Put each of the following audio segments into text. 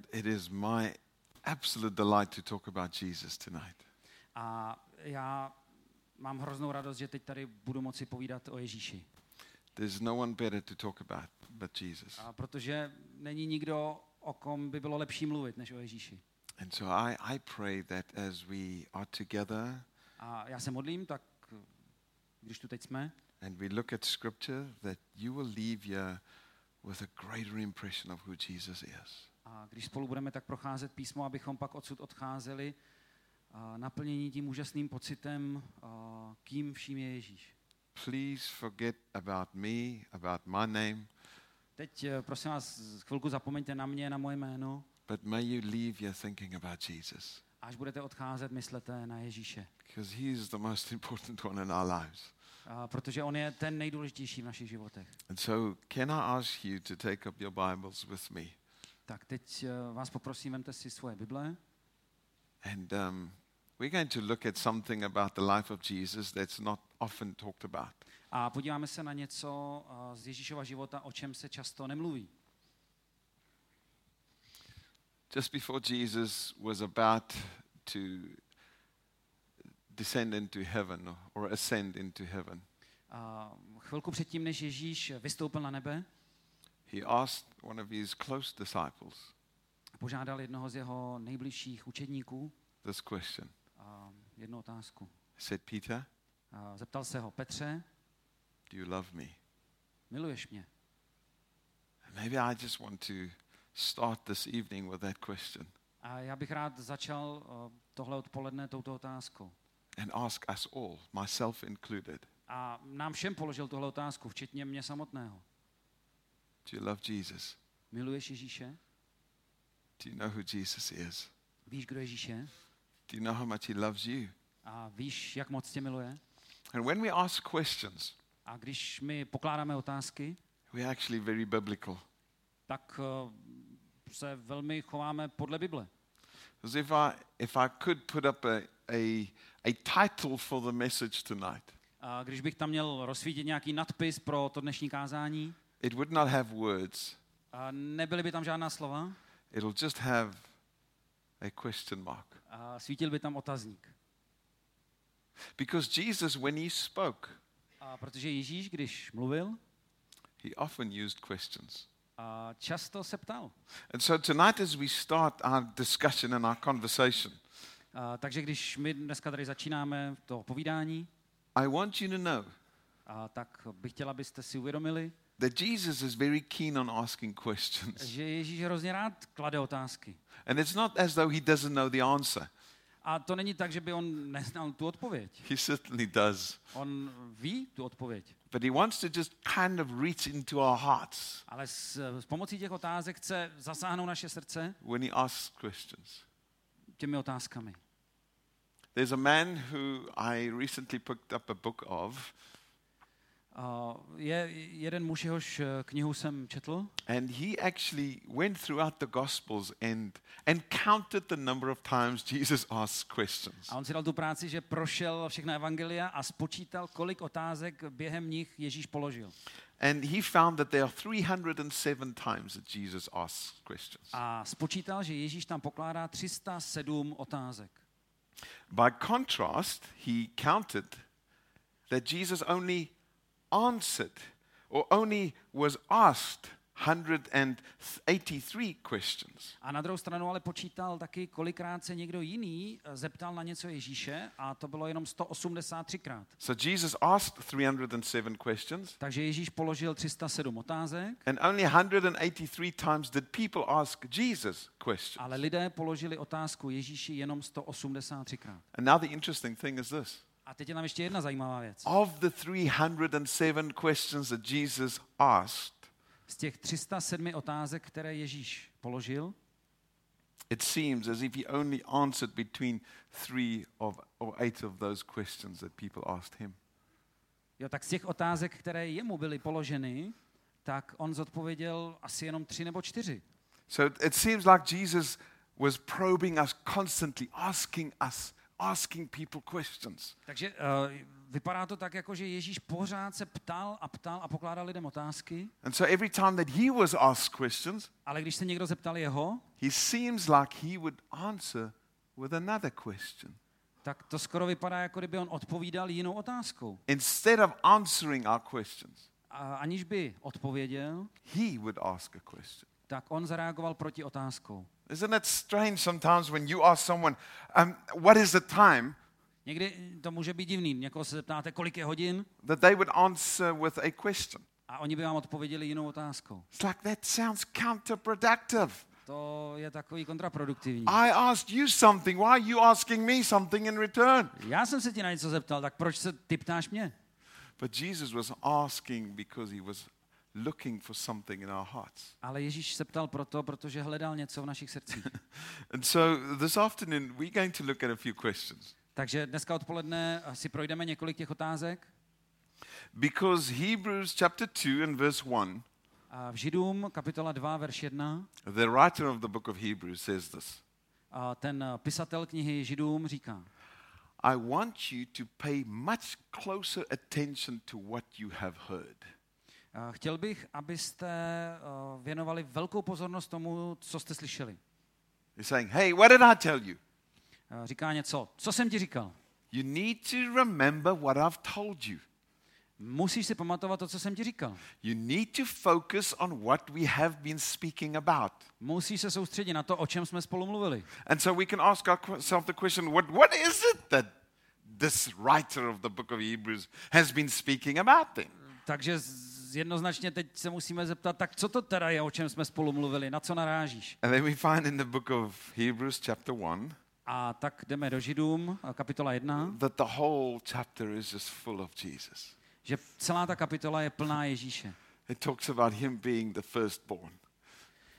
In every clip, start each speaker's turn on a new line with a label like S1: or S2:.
S1: And it is my absolute delight to talk about Jesus tonight.
S2: A já mám hroznou radost, že teď tady budu moci povídat o Ježíši.
S1: There's no one better to talk about but Jesus.
S2: A protože není nikdo, o kom by bylo lepší mluvit, než o Ježíši.
S1: And so I, I pray that as we are together
S2: A já se modlím, tak když tu teď jsme,
S1: and we look at scripture, that you will leave here with a greater impression of who Jesus is.
S2: A když spolu budeme tak procházet písmo, abychom pak odsud odcházeli, naplnění tím úžasným pocitem, kým vším je Ježíš.
S1: Please forget about me, about my name,
S2: Teď eh, prosím vás, chvilku zapomeňte na mě, na moje jméno,
S1: but may you leave here thinking about Jesus.
S2: až budete odcházet, myslete na Ježíše.
S1: Because he is the most important one in our lives.
S2: A protože on je ten nejdůležitější v našich životech.
S1: And so, can I ask you to take up your Bibles with me?
S2: Tak teď eh, vás poprosím, vemte si svoje Bible
S1: And um, we're going to look at something about the life of Jesus that's not often talked about.
S2: a podíváme se na něco eh, z Ježíšova života, o čem se často nemluví.
S1: Just before Jesus was about to descend into heaven or ascend into heaven,
S2: A chvilku předtím, než Ježíš vystoupil na nebe,
S1: he asked one of his close disciples
S2: požádal jednoho z jeho nejbližších učedníků
S1: this question.
S2: a jednu otázku.
S1: He said, Peter,
S2: A zeptal se ho, Petře,
S1: do you love me?
S2: miluješ mě?
S1: And maybe I just want to start this evening with that question
S2: A já bych rád začal tohle odpoledne touto otázkou.
S1: and ask us all, myself included,
S2: A nám všem položil tuhle otázku, včetně mě samotného.
S1: Do you love Jesus?
S2: Miluješ Ježíše?
S1: Do you know who Jesus is?
S2: Víš, kdo je?
S1: Do you know how much he loves you?
S2: A víš, jak moc tě miluje?
S1: And when we ask questions,
S2: A když my pokládáme otázky,
S1: we're actually very biblical.
S2: tak eh, se velmi chováme podle Bible.
S1: Because if I, if I could put up a, a, a title for the message tonight,
S2: A když bych tam měl rozsvítit nějaký nadpis pro to dnešní kázání,
S1: it would not have words.
S2: a nebyly by tam žádná slova,
S1: It'll just have a question mark.
S2: a svítil by tam otazník.
S1: Because Jesus, when he spoke,
S2: A protože Ježíš, když mluvil,
S1: he often used questions.
S2: a často se ptal.
S1: And so tonight, as we start our discussion and our conversation,
S2: A takže když my dneska tady začínáme to povídání,
S1: I want you to know
S2: a tak bych chtěla, abyste si uvědomili,
S1: that Jesus is very keen on asking questions.
S2: že Ježíš hrozně rád klade otázky.
S1: And it's not as though he doesn't know the answer,
S2: A to není tak, že by on neznal tu odpověď.
S1: he certainly does.
S2: On ví tu odpověď.
S1: But he wants to just kind of reach into our hearts
S2: Ale s, s pomocí těch otázek chce zasáhnout naše srdce
S1: when he asks questions.
S2: těmi otázkami.
S1: There's a man who I recently picked up a book of,
S2: A je jeden muž, jehož eh, knihu jsem četl
S1: and he actually went throughout the Gospels and, and counted the number of times Jesus asked questions.
S2: a on si dal tu práci, že prošel všechna evangelia a spočítal, kolik otázek během nich Ježíš položil.
S1: And he found that there are 307 times that Jesus asks questions.
S2: A spočítal, že Ježíš tam pokládá 307 otázek.
S1: By contrast, he counted that Jesus only answered or only was asked 183 questions.
S2: A na druhou stranu ale počítal taky, kolikrát se někdo jiný eh, zeptal na něco Ježíše a to bylo jenom 183krát.
S1: So Jesus asked 307 questions,
S2: Takže Ježíš položil 307 otázek,
S1: and only 183 times did people ask Jesus questions.
S2: ale lidé položili otázku Ježíši jenom 183krát.
S1: And now the interesting thing is this.
S2: A teď je tam ještě jedna zajímavá věc.
S1: Of the 307 questions that Jesus asked,
S2: Z těch 307 otázek, které Ježíš položil,
S1: it seems as if he only answered between three of, or eight of those questions that people asked him.
S2: jo, tak z těch otázek, které jemu byly položeny, tak on zodpověděl asi jenom tři nebo čtyři.
S1: So it- seems like Jesus was probing us constantly, asking us, asking people questions.
S2: Takže uh, vypadá to tak, jako že Ježíš pořád se ptal a ptal a pokládal lidem otázky,
S1: And so every time that he was asked questions,
S2: ale když se někdo zeptal jeho,
S1: he seems like he would answer with another question.
S2: tak to skoro vypadá, jako kdyby on odpovídal jinou otázkou.
S1: Instead of answering our questions,
S2: A aniž by odpověděl,
S1: he would ask a question.
S2: tak on zareagoval proti otázkou.
S1: Isn't it strange sometimes when you ask someone, um, what is the time,
S2: Někdy to může být divný. Někoho se zeptáte, kolik je hodin,
S1: that they would answer with a question?
S2: a oni by vám odpověděli jinou otázkou.
S1: It's like that sounds counterproductive.
S2: To je takový kontraproduktivní.
S1: I asked you something. Why are you asking me something in return?
S2: Já jsem se ti na něco zeptal, tak proč se ty ptáš mě?
S1: But Jesus was asking because he was looking for something in our hearts.
S2: Ale Ježíš se ptal proto, protože hledal něco v našich srdcích.
S1: And so this afternoon, we're going to look at a few questions.
S2: Takže dneska odpoledne si projdeme několik těch otázek.
S1: Because Hebrews chapter 2 and verse 1,
S2: A v Židům kapitola 2, verš 1,
S1: the writer of the book of Hebrews says this
S2: a ten pisatel knihy Židům říká,
S1: I want you to pay much closer attention to what you have heard.
S2: A chtěl bych, abyste a, věnovali velkou pozornost tomu, co jste slyšeli.
S1: He's saying, Hey, what did I tell you?
S2: A říká něco, co jsem ti říkal?
S1: You need to remember what I've told you.
S2: Musíš si pamatovat to, co jsem ti říkal.
S1: You need to focus on what we have been speaking about.
S2: Musíš se soustředit na to, o čem jsme spolu mluvili.
S1: And so we can ask ourselves the question what, what is it that this writer of the book of Hebrews has been speaking about then?
S2: Takže jednoznačně teď se musíme zeptat, tak co to teda je, o čem jsme spolu mluvili, na co narážíš?
S1: And then we find in the book of Hebrews, chapter 1,
S2: A tak jdeme do Židům, kapitola 1,
S1: that the whole chapter is just full of Jesus.
S2: že celá ta kapitola je plná Ježíše.
S1: It talks about him being the firstborn.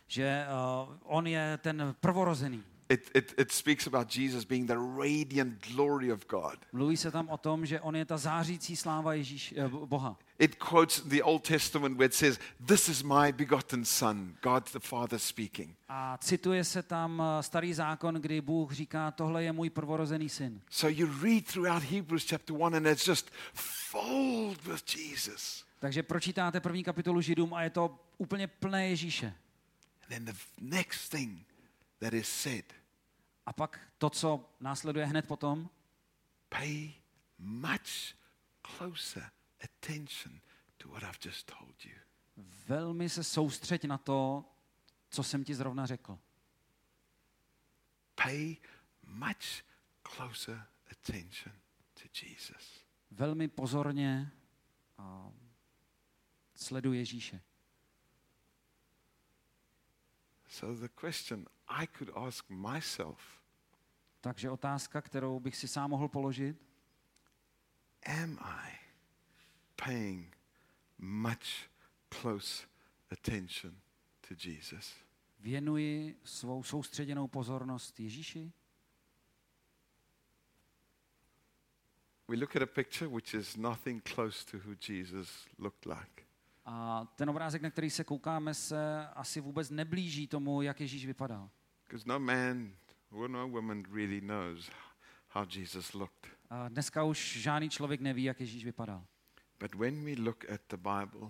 S2: Že uh, on je ten prvorozený.
S1: It, it, it speaks about Jesus being the radiant glory of God.
S2: Mluví se tam o tom, že on je ta zářící sláva Ježíš, eh, Boha.
S1: It quotes the Old Testament where it says, This is my begotten Son, God the Father speaking.
S2: A cituje se tam eh, starý zákon, kdy Bůh říká, tohle je můj prvorozený syn.
S1: So you read throughout Hebrews chapter 1 and it's just filled with Jesus.
S2: Takže pročítáte první kapitolu Židům a je to úplně plné Ježíše.
S1: And then the next thing that is said,
S2: A pak to, co následuje hned potom,
S1: pay much closer attention to what I've just told you.
S2: velmi se soustřeď na to, co jsem ti zrovna řekl.
S1: Pay much closer attention to Jesus.
S2: Velmi pozorně a sleduj Ježíše.
S1: So the question I could ask myself
S2: Takže otázka, kterou bych si sám mohl položit,
S1: Am I paying much close attention to Jesus?
S2: věnuji svou soustředěnou pozornost Ježíši?
S1: We look at a picture which is nothing close to who Jesus looked like.
S2: A ten obrázek, na který se koukáme, se asi vůbec neblíží tomu, jak Ježíš vypadal.
S1: Because no man no woman really knows how Jesus looked.
S2: A dneska už žádný člověk neví, jak Ježíš vypadal.
S1: But when we look at the Bible,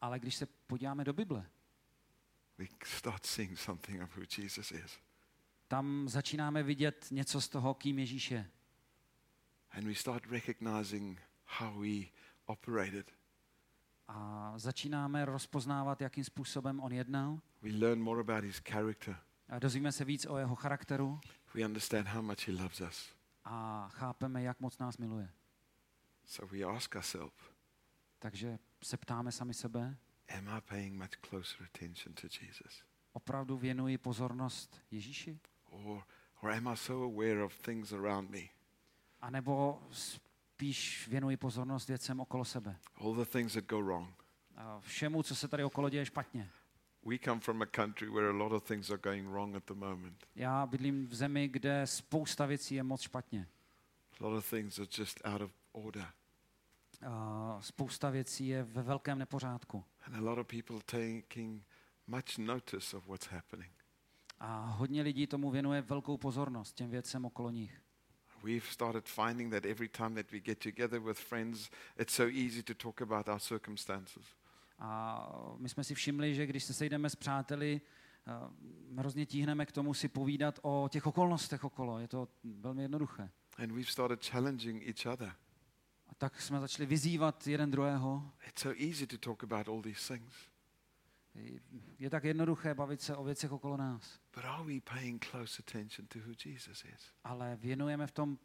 S2: Ale když se podíváme do Bible,
S1: we start seeing something of who Jesus is.
S2: tam začínáme vidět něco z toho, kým Ježíš je.
S1: And we start recognizing how he operated.
S2: A začínáme rozpoznávat, jakým způsobem on jednal.
S1: We learn more about his character.
S2: Dozvíme se víc o jeho charakteru
S1: We understand how much he loves us.
S2: a chápeme, jak moc nás miluje.
S1: So we ask ourselves,
S2: Takže se ptáme sami sebe,
S1: am I paying much closer attention to Jesus?
S2: opravdu věnuji pozornost Ježíši?
S1: Or, or am I so aware of things around me?
S2: A nebo spíš věnuji pozornost věcem okolo sebe?
S1: All the things that go wrong.
S2: A všemu, co se tady okolo děje špatně.
S1: We come from a country where a lot of things are going wrong at the moment.
S2: Já bydlím v zemi, kde spousta věcí je moc špatně.
S1: A lot of things are just out of order.
S2: A spousta věcí je ve velkém nepořádku.
S1: And a lot of people taking much notice of what's happening.
S2: A hodně lidí tomu věnuje velkou pozornost, těm věcem okolo nich.
S1: we've started finding that every time that we get together with friends, it's so easy to talk about our circumstances.
S2: A my jsme si všimli, že když se sejdeme s přáteli, eh, hrozně tíhneme k tomu si povídat o těch okolnostech okolo. Je to velmi jednoduché.
S1: And we've started challenging each other.
S2: A tak jsme začali vyzývat jeden druhého.
S1: It's so easy to talk about all these things.
S2: Je tak jednoduché bavit se o věcech okolo nás.
S1: But are we paying close attention to who Jesus is?
S2: Ale věnujeme v tom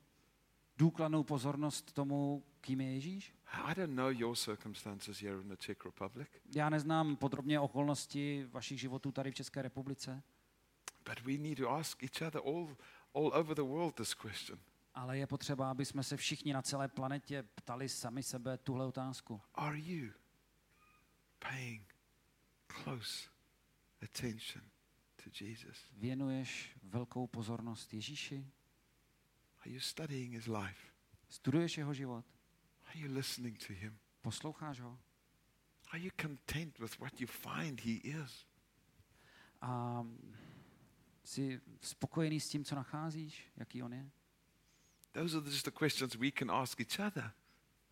S2: důkladnou pozornost tomu, kým je Ježíš?
S1: I don't know your circumstances here in the Czech Republic,
S2: Já neznám podrobně okolnosti vašich životů tady v České republice,
S1: but we need to ask each other all, all over the world this question.
S2: ale je potřeba, aby jsme se všichni na celé planetě ptali sami sebe tuhle otázku.
S1: Are you paying close attention to Jesus?
S2: Věnuješ velkou pozornost Ježíši?
S1: Are you studying his life?
S2: Studuješ jeho život?
S1: Are you listening to him?
S2: Posloucháš ho?
S1: Are you content with what you find he is?
S2: A jsi spokojený s tím, co nacházíš, jaký on je?
S1: Those are just the questions we can ask each other.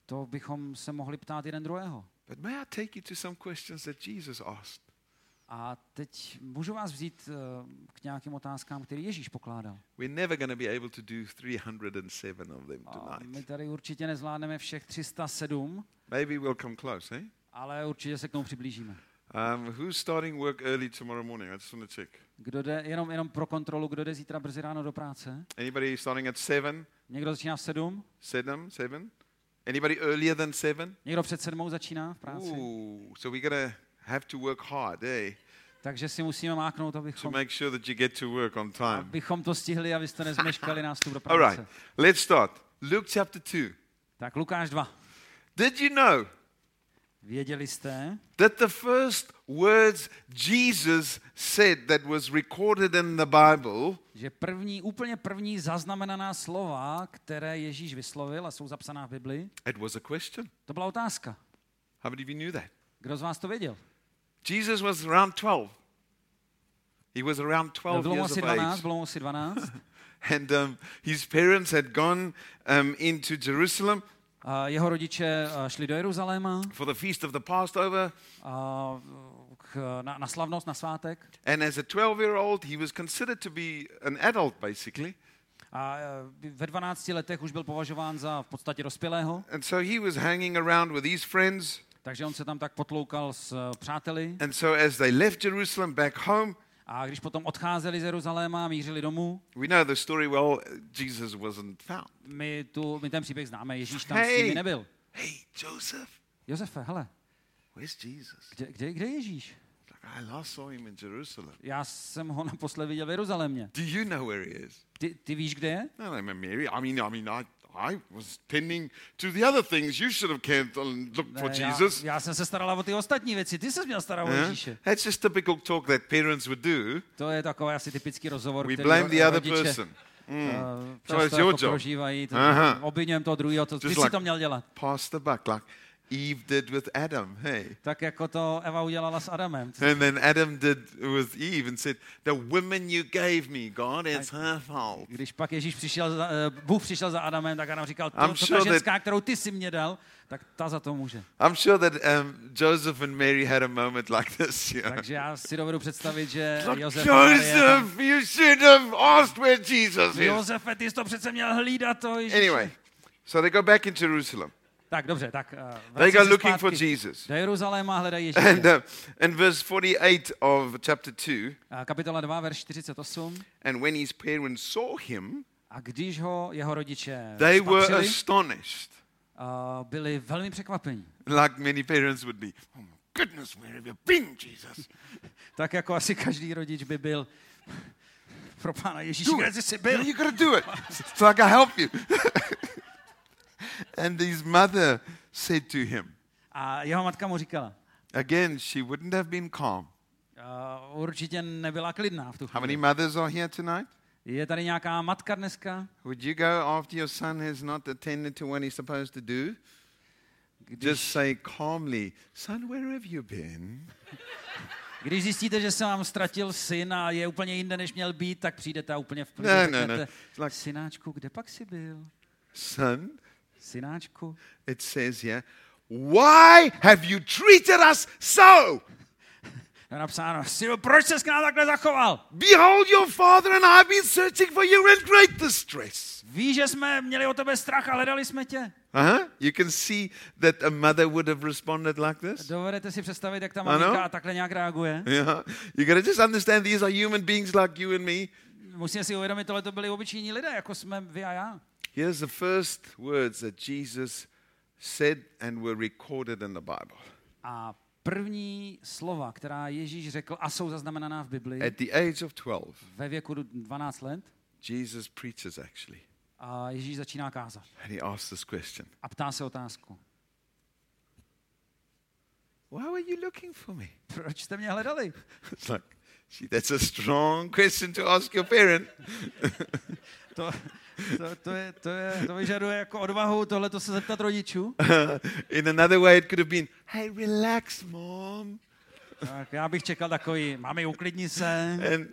S2: To bychom se mohli ptát jeden druhého.
S1: But may I take you to some questions that Jesus asked?
S2: A teď můžu vás vzít uh, k nějakým otázkám, které Ježíš pokládal.
S1: We're never going to be able to do 307 of them
S2: A my tady určitě nezvládneme všech 307,
S1: Maybe we'll come close, eh?
S2: ale určitě se k tomu přiblížíme.
S1: Um, who's starting work early tomorrow morning? I just want to check.
S2: Kdo jde, jenom, jenom pro kontrolu, kdo jde zítra brzy ráno do práce?
S1: Anybody starting at 7?
S2: Někdo začíná v 7?
S1: 7? 7? Anybody earlier than 7?
S2: Někdo před sedmou začíná v práci?
S1: Ooh, so we're going to have to work hard, eh?
S2: Takže si musíme máknout,
S1: To
S2: abychom,
S1: make sure that you get to work on time.
S2: abychom to stihli, abyste nezmeškali nástup do
S1: All
S2: práce.
S1: right, let's start. Luke chapter 2.
S2: Tak Lukáš 2.
S1: Did you know
S2: Věděli jste,
S1: that the first words Jesus said that was recorded in the Bible
S2: že první, úplně první zaznamenaná slova, které Ježíš vyslovil a jsou zapsaná v Bibli,
S1: it was a question.
S2: to byla otázka.
S1: How many of you knew that?
S2: Kdo z vás to věděl?
S1: Jesus was around 12. He was around 12
S2: Bylo mu
S1: years of
S2: 12,
S1: age.
S2: bylo mu asi 12.
S1: And um, his parents had gone um, into Jerusalem
S2: A jeho rodiče a, šli do Jeruzaléma
S1: for the feast of the Passover.
S2: a, k, na, na slavnost, na svátek.
S1: And as a 12 year old, he was considered to be an adult, basically.
S2: A e, ve 12 letech už byl považován za v podstatě dospělého,
S1: And so he was hanging around with his friends.
S2: Takže on se tam tak potloukal s e, přáteli.
S1: And so as they left Jerusalem back home,
S2: A když potom odcházeli z Jeruzaléma a mířili domů,
S1: we know the story well. Jesus wasn't found.
S2: my, tu, my ten příběh známe, Ježíš tam s
S1: Hey.
S2: nimi nebyl.
S1: Hey, Joseph,
S2: Josefe, hele,
S1: where's Jesus?
S2: kde, kde, kde je Ježíš?
S1: I last saw him in Jerusalem.
S2: Já jsem ho naposled viděl v Jeruzalémě.
S1: Do you know where he is?
S2: Ty, ty víš, kde je?
S1: No, no, Mary. I mean, I mean, I, I was tending to the other things. You should have cared and looked for
S2: Ne, já,
S1: Jesus.
S2: já jsem se starala o ty ostatní věci, ty se měl starat o? Ježíše.
S1: That's just typical talk that parents would do.
S2: To je takový asi typický rozhovor,
S1: We blame the other person.
S2: uh,
S1: Mm.
S2: často
S1: it's your
S2: jako
S1: job.
S2: prožívají. To, obviněm toho druhého, to, ty
S1: like-
S2: to měl dělat.
S1: Pass the buck, like Eve did with Adam. Hey.
S2: Tak jako to Eva udělala s Adamem.
S1: And then Adam did with Eve and said, The woman you gave me, God, it's her fault.
S2: Když pak Ježíš přišel, za, eh, Bůh přišel za Adamem, tak Adam říkal, to,
S1: I'm
S2: to
S1: sure
S2: ta
S1: that-
S2: kterou ty si mě dal, tak ta za to může.
S1: I'm sure that um, Joseph and Mary had a moment like this. Know?
S2: Takže já si dovedu představit, že
S1: Like,
S2: Josef
S1: Joseph, you should have asked where Jesus is.
S2: Josefe, ty jsi to přece měl hlídat to, Ježíši.
S1: Anyway, so they go back into Jerusalem.
S2: Tak dobře, tak uh,
S1: They
S2: se
S1: looking for Jesus.
S2: do Jeruzaléma hledají
S1: And
S2: Ježíše.
S1: uh, in verse 48 of chapter 2,
S2: A Kapitola 2, verš 48.
S1: and when his parents saw him,
S2: A když ho jeho rodiče
S1: they were
S2: spatřili,
S1: astonished,
S2: uh, byli velmi překvapení.
S1: like many parents would be. Oh my goodness, where have you been, Jesus?
S2: Tak jako asi každý rodič by byl pro pána Ježíše, kde jsi byl?
S1: know, you gotta do it. So I can help you. and his mother said to him,
S2: A jeho matka mu říkala,
S1: again, she wouldn't have been calm.
S2: uh, určitě nebyla klidná v tu
S1: How many
S2: chvíli.
S1: mothers are here tonight?
S2: Je tady nějaká matka dneska?
S1: Would you go after your son has not attended to what he's supposed to do? Just
S2: Když,
S1: say calmly, Son, where have you been?
S2: Když zjistíte, že se vám ztratil syn a je úplně jinde, než měl být, tak přijdete a úplně v
S1: ne,
S2: řeknete,
S1: ne. It's like-
S2: synáčku, kde pak jsi byl?
S1: Son,
S2: Synáčku,
S1: it says here, why have you treated us so?
S2: je napsáno, synu, proč se k nám takhle zachoval?
S1: Behold, your father and I have been searching for you in great distress.
S2: Víš, že jsme měli o tebe strach a hledali jsme tě.
S1: Uh-huh. You can see that a mother would have responded like this.
S2: Dovedete si představit, jak ta
S1: Ano.
S2: maminka takhle nějak reaguje?
S1: Yeah. You got to just understand these are human beings like you and me.
S2: Musíme si uvědomit, tohle to byli obyčejní lidé, jako jsme vy a já.
S1: Here's the first words that Jesus said and were recorded in the Bible.
S2: A první slova, která Ježíš řekl a jsou zaznamenaná v Biblii,
S1: At the age of 12,
S2: ve věku 12 let,
S1: Jesus preaches actually.
S2: a Ježíš začíná kázat
S1: And he asks this question
S2: a ptá se otázku.
S1: Why were you looking for me?
S2: Proč jste mě hledali?
S1: It's like, gee, that's a strong question to ask your parent.
S2: To, to, to, je, to, je, to vyžaduje jako odvahu tohle se zeptat rodičů.
S1: In another way, it could have been, hey, relax, mom.
S2: Tak já bych čekal takový, mami, uklidni se.
S1: And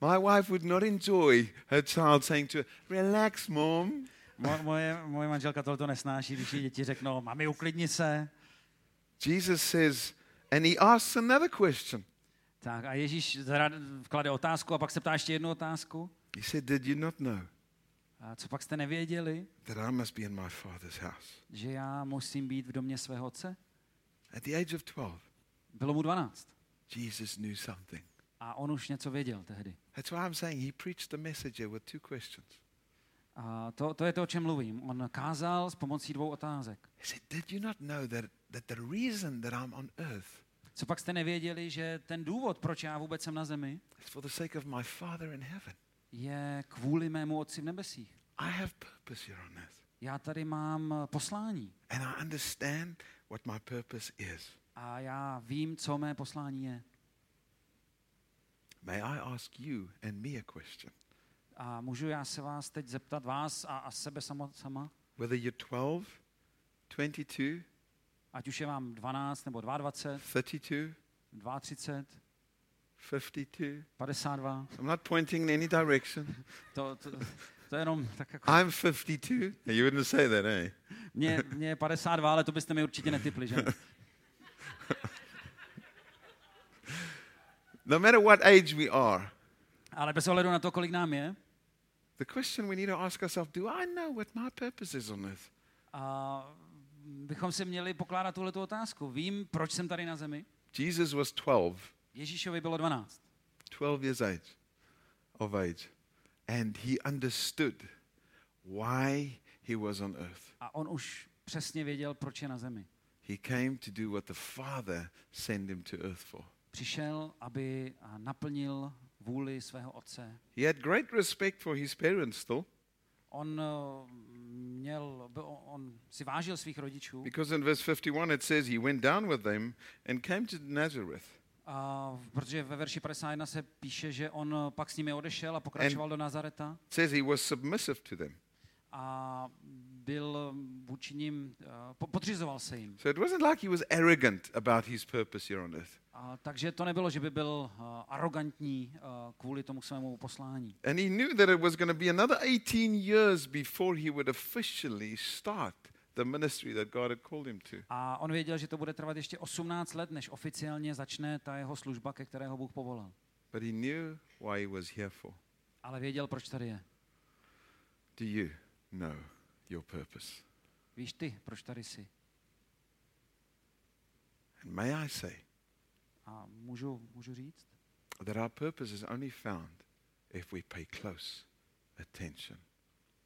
S1: my wife would not enjoy her child saying to her, relax, mom.
S2: Mo, moje, moje manželka tohle nesnáší, když jí děti řeknou, mami, uklidni se.
S1: Jesus says, and he asks another question.
S2: Tak a Ježíš klade otázku a pak se ptá ještě jednu otázku.
S1: He said, Did you not know
S2: A co pak jste nevěděli,
S1: that I must be in my father's house?
S2: že já musím být v domě svého otce?
S1: At the age of 12,
S2: Bylo mu 12
S1: Jesus knew something.
S2: a on už něco věděl tehdy.
S1: That's why I'm saying he preached a message with two questions.
S2: A to, to je to, o čem mluvím. On kázal s pomocí dvou otázek.
S1: He said, Did you not know that, that the reason that I'm on earth
S2: Co pak jste nevěděli, že ten důvod, proč já vůbec jsem na zemi,
S1: is for the sake of my Father in heaven?
S2: je kvůli mému otci v nebesích.
S1: I have purpose here on earth.
S2: Já tady mám eh, poslání
S1: And I understand what my purpose is.
S2: a já vím, co mé poslání je.
S1: May I ask you and me a question?
S2: A můžu já se vás teď zeptat, vás a, a sebe samo, sama,
S1: Whether you're 12, 22,
S2: ať už je vám 12 nebo 22,
S1: 32,
S2: 32,
S1: 52,
S2: 52,
S1: I'm not pointing in any direction.
S2: to, to, to je jenom tak jako,
S1: I'm 52. You wouldn't say that, eh?
S2: mě, mě je 52, ale to byste mi určitě netypli, že?
S1: No matter what age we are,
S2: Ale bez ohledu na to, kolik nám je,
S1: the question we need to ask ourselves do I know what my purpose is on earth?
S2: a bychom si měli pokládat tuhle otázku. Vím, proč jsem tady na zemi?
S1: Jesus was 12,
S2: Ježíšovi bylo 12.
S1: 12 years age, of age, and he understood why he was on earth.
S2: A on už přesně věděl, proč je na zemi.
S1: He came to do what the Father sent him to earth for.
S2: Přišel, aby naplnil vůli svého otce.
S1: He had great respect for his parents still,
S2: On eh, měl, on si vážil svých rodičů,
S1: because in verse 51 it says he went down with them and came to Nazareth.
S2: a, protože ve verši 51 se píše, že on eh, pak s nimi odešel a pokračoval do Nazareta
S1: says he was submissive to them.
S2: a byl vůči ním, eh, po- podřizoval se jim.
S1: So it wasn't like he was arrogant about his purpose here on earth.
S2: A, takže to nebylo, že by byl uh, arrogantní uh, kvůli tomu svému poslání.
S1: And he knew that it was going to be another 18 years before he would officially start the ministry that God had called him to.
S2: A on věděl, že to bude trvat ještě 18 let, než oficiálně začne ta jeho služba, ke kterého Bůh povolal.
S1: But he knew why he was here for.
S2: Ale věděl, proč tady je.
S1: Do you know your purpose?
S2: Víš ty, proč tady jsi.
S1: And may I say
S2: A můžu, můžu říct,
S1: that our purpose is only found if we pay close attention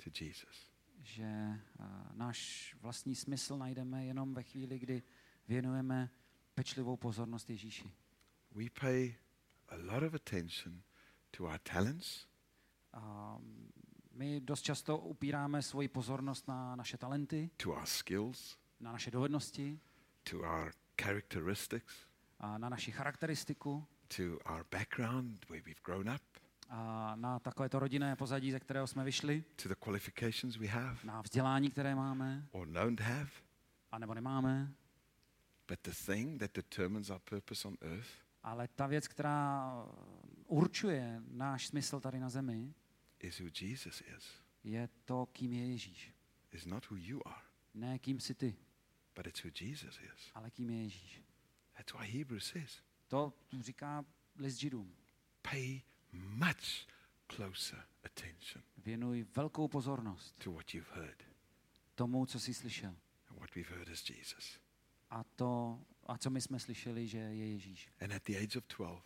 S1: to Jesus.
S2: že uh, náš vlastní smysl najdeme jenom ve chvíli, kdy věnujeme pečlivou pozornost Ježíši.
S1: We pay a lot of attention to our talents,
S2: A my dost často upíráme svoji pozornost na naše talenty,
S1: to our skills,
S2: na naše dovednosti,
S1: to our characteristics,
S2: a na naši charakteristiku,
S1: to our background, where we've grown up,
S2: a na takovéto rodinné pozadí, ze kterého jsme vyšli,
S1: to the qualifications we have
S2: na vzdělání, které máme,
S1: or don't have.
S2: anebo nemáme.
S1: But the thing that determines our purpose on earth
S2: A Ale ta věc, která určuje náš smysl tady na zemi,
S1: is who Jesus is.
S2: je to, kým je Ježíš.
S1: It's not who you are,
S2: Ne kým jsi ty,
S1: but it's who Jesus is.
S2: ale kým je Ježíš.
S1: That's why Hebrews says,
S2: To říká list Židům.
S1: pay much closer attention
S2: Věnuj velkou pozornost
S1: to what you've heard.
S2: tomu, co jsi slyšel.
S1: And what we've heard is Jesus.
S2: A to, a co my jsme slyšeli, že je Ježíš.
S1: And at the age of 12,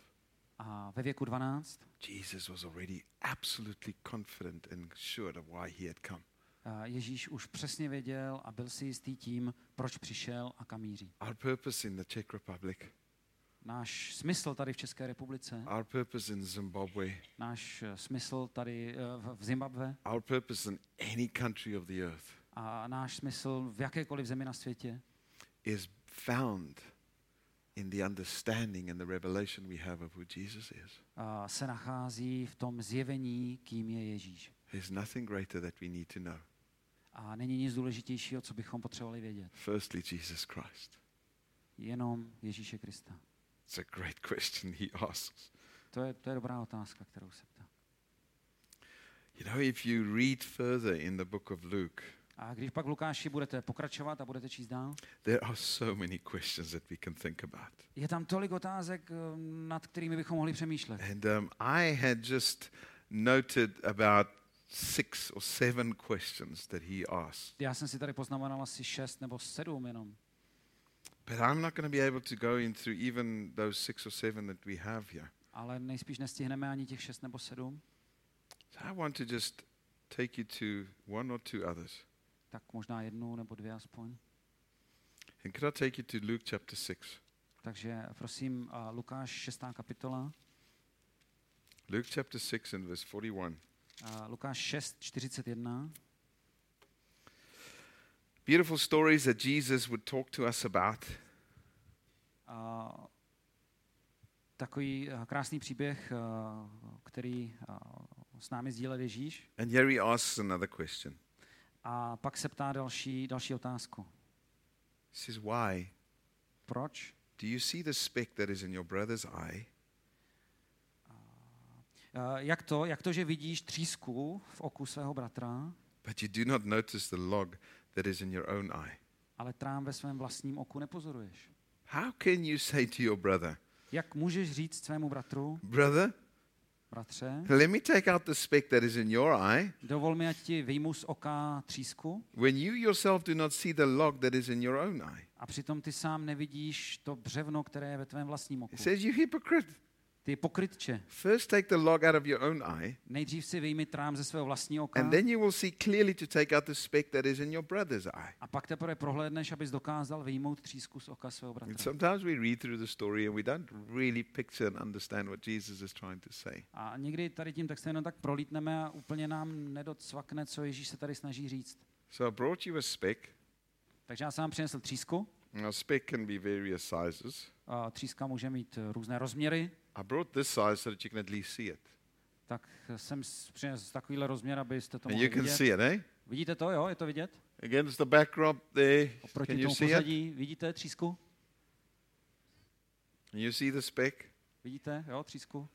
S2: A ve věku 12
S1: Jesus was already absolutely confident and sure of why he had come.
S2: Ježíš už přesně věděl a byl si jistý tím, proč přišel a kam míří.
S1: Our purpose in the Czech Republic,
S2: Náš smysl tady v České republice,
S1: our purpose in Zimbabwe,
S2: náš eh, smysl tady eh, v- v Zimbabwe.
S1: Our purpose in any country of the earth
S2: a náš smysl v jakékoliv zemi na světě
S1: is found in the understanding and the revelation we have of who Jesus is.
S2: a se nachází v tom zjevení, kým je Ježíš.
S1: There's nothing greater that we need to know.
S2: A není nic důležitějšího, co bychom potřebovali vědět.
S1: Firstly, Jesus Christ.
S2: Jenom Ježíše Krista.
S1: It's a great question he asks.
S2: To je, to je dobrá otázka, kterou se ptá.
S1: You know, if you read further in the book of Luke,
S2: A když pak v Lukáši budete pokračovat a budete číst dál,
S1: there are so many questions that we can think about.
S2: je tam tolik otázek, eh, nad kterými bychom mohli přemýšlet.
S1: And um, I had just noted about six or seven questions that he asked.
S2: Já jsem si tady poznamenal asi šest nebo sedm jenom.
S1: But I'm not going to be able to go in through even those six or seven that we have here.
S2: Ale nejspíš nestihneme ani těch šest nebo sedm,
S1: So I want to just take you to one or two others.
S2: Tak možná jednu nebo dvě aspoň.
S1: And could I take you to Luke chapter 6?
S2: Takže prosím, a Lukáš 6. kapitola,
S1: Luke chapter 6 and verse 41.
S2: a Lukáš 6, 41.
S1: Beautiful stories that Jesus would talk to us about.
S2: A takový a, krásný příběh, a, který a, s námi sdílel Ježíš.
S1: And here he asks another question.
S2: A pak se ptá další, další otázku.
S1: He says, Why
S2: Proč?
S1: do you see the speck that is in your brother's eye,
S2: A, Jak to, jak to, že vidíš třísku v oku svého bratra,
S1: but you do not notice the log that is in your own eye?
S2: ale trám ve svém vlastním oku nepozoruješ?
S1: How can you say to your brother,
S2: Jak můžeš říct svému bratru,
S1: Brother,
S2: bratře,
S1: let me take out the speck that is in your eye,
S2: dovol mi, ať ti vyjmu z oka třísku
S1: when you yourself do not see the log that is in your own eye?
S2: a přitom ty sám nevidíš to břevno, které je ve tvém vlastním oku.
S1: He says, You hypocrite.
S2: Ty pokrytče,
S1: First take the log out of your own eye,
S2: nejdřív si vyjmi trám ze svého vlastního oka
S1: and then you will see clearly to take out the speck that is in your brother's eye.
S2: a pak teprve prohlédneš, abys dokázal vyjmout třísku z oka svého
S1: And
S2: bratra.
S1: sometimes we read through the story and we don't really picture and understand what Jesus is trying to say.
S2: A někdy tady tím textem jenom tak prolítneme a úplně nám nedocvakne, co Ježíš se tady snaží říct.
S1: So I brought you a speck.
S2: Takže já jsem vám přinesl třísku.
S1: Now, a speck can be various sizes.
S2: A tříska může mít různé rozměry.
S1: I brought this size so that you can at least see it.
S2: Tak jsem přinesl takovýhle rozměr, abyste to
S1: And
S2: mohli
S1: you can
S2: vidět.
S1: see it, eh?
S2: Vidíte to, jo? Je to vidět?
S1: Against the backdrop there.
S2: Oproti
S1: Can you
S2: tomu
S1: see it?
S2: pozadí. Vidíte třísku?
S1: Can you see the speck?
S2: Vidíte, jo, třísku?
S1: Uh,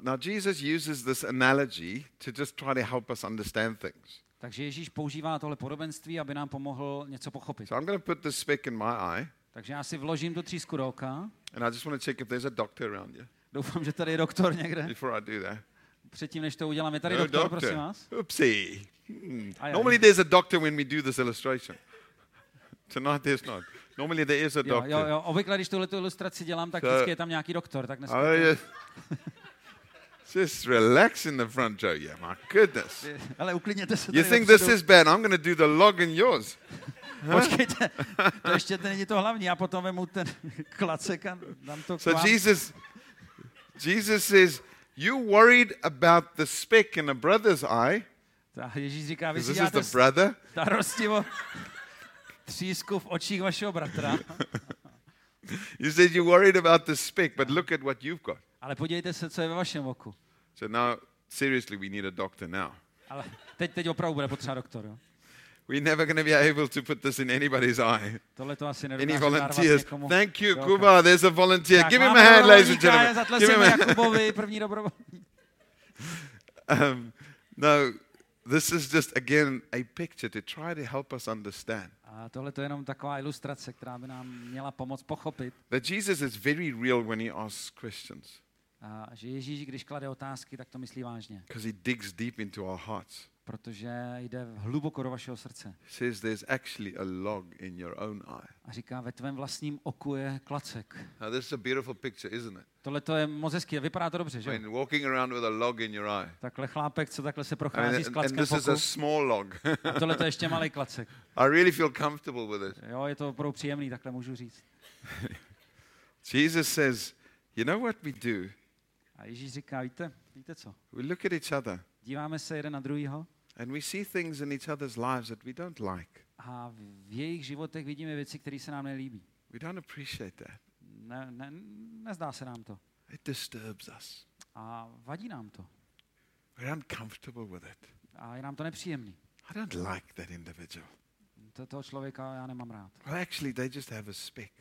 S1: now, Jesus uses this analogy to just try to help us understand things.
S2: Takže Ježíš používá tohle podobenství, aby nám pomohl něco pochopit.
S1: So I'm going to put this speck in my eye,
S2: Takže já si vložím tu třísku do oka.
S1: and I just want to check if there's a doctor around you
S2: Doufám, že tady je doktor někde.
S1: before I do that.
S2: Předtím, než to udělám, je tady
S1: No
S2: doktor,
S1: doctor.
S2: prosím vás.
S1: Oopsie. Hmm. Normally, there's a doctor when we do this illustration. Tonight, there's not. Normally, there is a
S2: Jo,
S1: doctor.
S2: jo, jo. Obvykle, když tuhle ilustraci dělám, tak vždycky je tam nějaký doktor. Tak dneska
S1: Oh, yeah. Just relax in the front row. Yeah, my goodness.
S2: Ale uklidněte se
S1: You think this is bad? I'm going to do the log in yours.
S2: Počkejte, to ještě není to hlavní. Já potom vemu ten klacek a dám to k
S1: So
S2: vám.
S1: Jesus, Jesus says, "You worried about the speck in a brother's eye?
S2: Ježíš říká, vy si děláte
S1: the brother.
S2: starosti o třísku v očích vašeho bratra.
S1: You said you worried about the speck, but look at what you've got.
S2: Ale podívejte se, co je ve vašem oku.
S1: So now, seriously, we need a doctor now.
S2: Ale teď, teď opravdu bude potřeba doktor. Jo?
S1: We're never going to be able to put this in anybody's eye. Any volunteers?
S2: někomu.
S1: Thank you. Kuba. There's a volunteer.
S2: Tak,
S1: Give him a hand, ladies and gentlemen. Give him a hand.
S2: Jakubovi, první dobrovolník.
S1: Um, no, this is just again a picture to try to help us understand
S2: A tohle to je jenom taková ilustrace, která by nám měla pomoct pochopit,
S1: that Jesus is very real when he asks questions
S2: a že Ježíš, když klade otázky, tak to myslí vážně,
S1: because he digs deep into our hearts.
S2: Protože jde hluboko do vašeho srdce.
S1: Says there's actually a log in your own eye.
S2: A říká, ve tvém vlastním oku je klacek.
S1: Now, this is a beautiful picture, isn't it?
S2: Tohle to je moc hezky, vypadá to dobře,
S1: I
S2: že?
S1: mean, walking around with a log in your eye.
S2: Takhle chlápek, co takhle se
S1: I mean,
S2: prochází s
S1: and, and
S2: klackem
S1: this is a small log.
S2: A tohle to je ještě malý klacek.
S1: I really feel comfortable with it.
S2: Jo, je to opravdu příjemný, takhle můžu říct.
S1: Jesus says, You know what we do?
S2: A Ježíš říká, víte, víte co?
S1: We look at each other
S2: Díváme se jeden na druhýho
S1: and we see things in each other's lives that we don't like.
S2: a v jejich životech vidíme věci, které se nám nelíbí.
S1: We don't appreciate that.
S2: Ne, ne, nezdá se nám to.
S1: It disturbs us.
S2: A vadí nám to.
S1: We're uncomfortable with it.
S2: A je nám to nepříjemný.
S1: I don't like that individual.
S2: To, toho člověka já nemám rád.
S1: Well, actually, they just have a speck.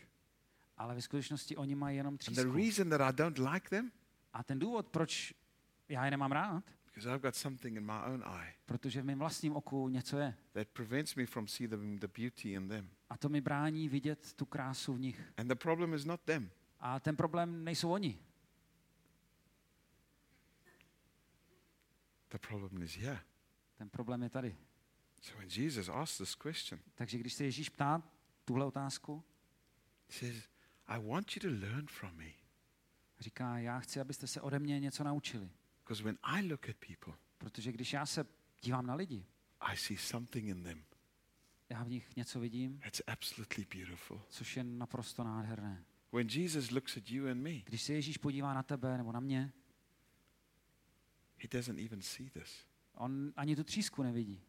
S2: Ale ve skutečnosti oni mají jenom
S1: And the
S2: třísku.
S1: reason that I don't like them,
S2: A ten důvod, proč já je nemám rád,
S1: because I've got something in my own eye
S2: protože v mém vlastním oku něco je.
S1: that prevents me from seeing the beauty in them.
S2: A to mi brání vidět tu krásu v nich.
S1: And the problem is not them.
S2: A ten problém nejsou oni.
S1: The problem is here.
S2: Ten problém je tady.
S1: So when Jesus asks this question,
S2: Takže když se Ježíš ptá tuhle otázku,
S1: he says, I want you to learn from me.
S2: Říká, já chci, abyste se ode mě něco naučili.
S1: Because when I look at people,
S2: Protože když já se dívám na lidi,
S1: I see something in them
S2: já v nich něco vidím,
S1: that's absolutely beautiful.
S2: což je naprosto nádherné.
S1: When Jesus looks at you and me,
S2: Když se Ježíš podívá na tebe nebo na mě,
S1: he doesn't even see this.
S2: on ani tu třísku nevidí.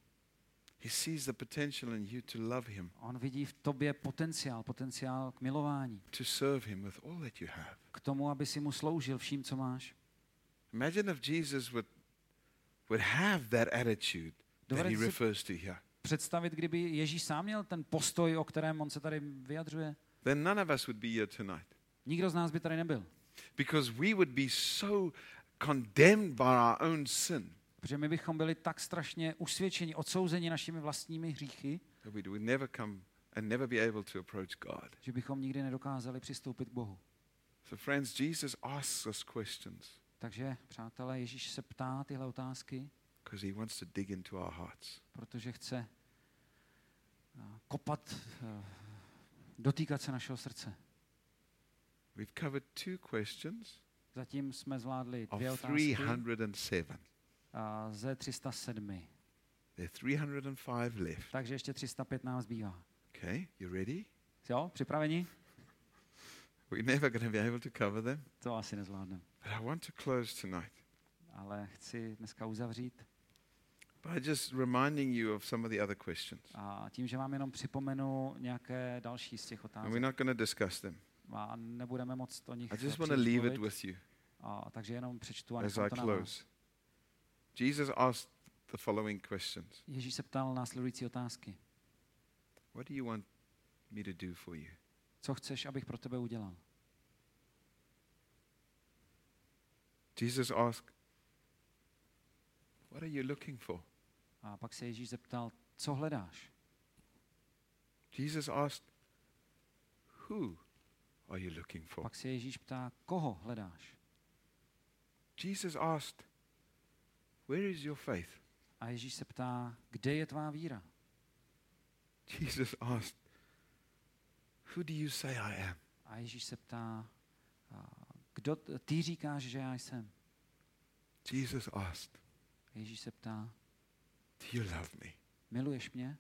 S1: He sees the potential in you to love him,
S2: On vidí v tobě potenciál, potenciál k milování,
S1: to serve him with all that you have.
S2: k tomu, aby si mu sloužil vším, co máš.
S1: Imagine if Jesus would, would have that attitude that he refers to here.
S2: představit, kdyby Ježíš sám měl ten postoj, o kterém on se tady vyjadřuje?
S1: Then none of us would be here tonight.
S2: Nikdo z nás by tady nebyl.
S1: Because we would be so condemned by our own sin
S2: Protože my bychom byli tak strašně usvědčeni, odsouzeni našimi vlastními hříchy, že bychom nikdy nedokázali přistoupit k Bohu.
S1: So, friends, Jesus asks us questions
S2: Takže, přátelé, Ježíš se ptá tyhle otázky,
S1: because he wants to dig into our hearts.
S2: protože chce a, kopat, a, dotýkat se našeho srdce.
S1: We've covered two questions
S2: Zatím jsme zvládli dvě otázky
S1: 307.
S2: ze 307.
S1: There are 305 left.
S2: Takže ještě 305 nám zbývá.
S1: Okay, you ready?
S2: Jo, připraveni?
S1: We're never going to be able to cover them.
S2: To asi nezvládneme.
S1: But I want to close tonight
S2: Ale chci dneska uzavřít
S1: by just reminding you of some of the other questions.
S2: a tím, že vám jenom připomenu nějaké další z těch
S1: And we're
S2: otázek.
S1: not going to discuss them.
S2: A nebudeme moc o nich
S1: I just want to leave it with you
S2: A, takže jenom přečtu a nechám to na vás.
S1: Jesus asked the following questions
S2: Ježíš se ptal následující otázky.
S1: What do you want me to do for you?
S2: Co chceš, abych pro tebe udělal?
S1: Jesus asked, What are you looking for?
S2: A pak se Ježíš zeptal, co hledáš?
S1: Jesus asked, Who are you looking for?
S2: Pak se Ježíš ptá, koho hledáš?
S1: Jesus asked, Where is your faith?
S2: A Ježíš se ptá, kde je tvá víra?
S1: Jesus asked, Who do you say I am?
S2: A Ježíš se ptá, kdo ty říkáš, že já jsem?
S1: Jesus asked,
S2: Ježíš se ptá,
S1: Do you love me?
S2: miluješ mě?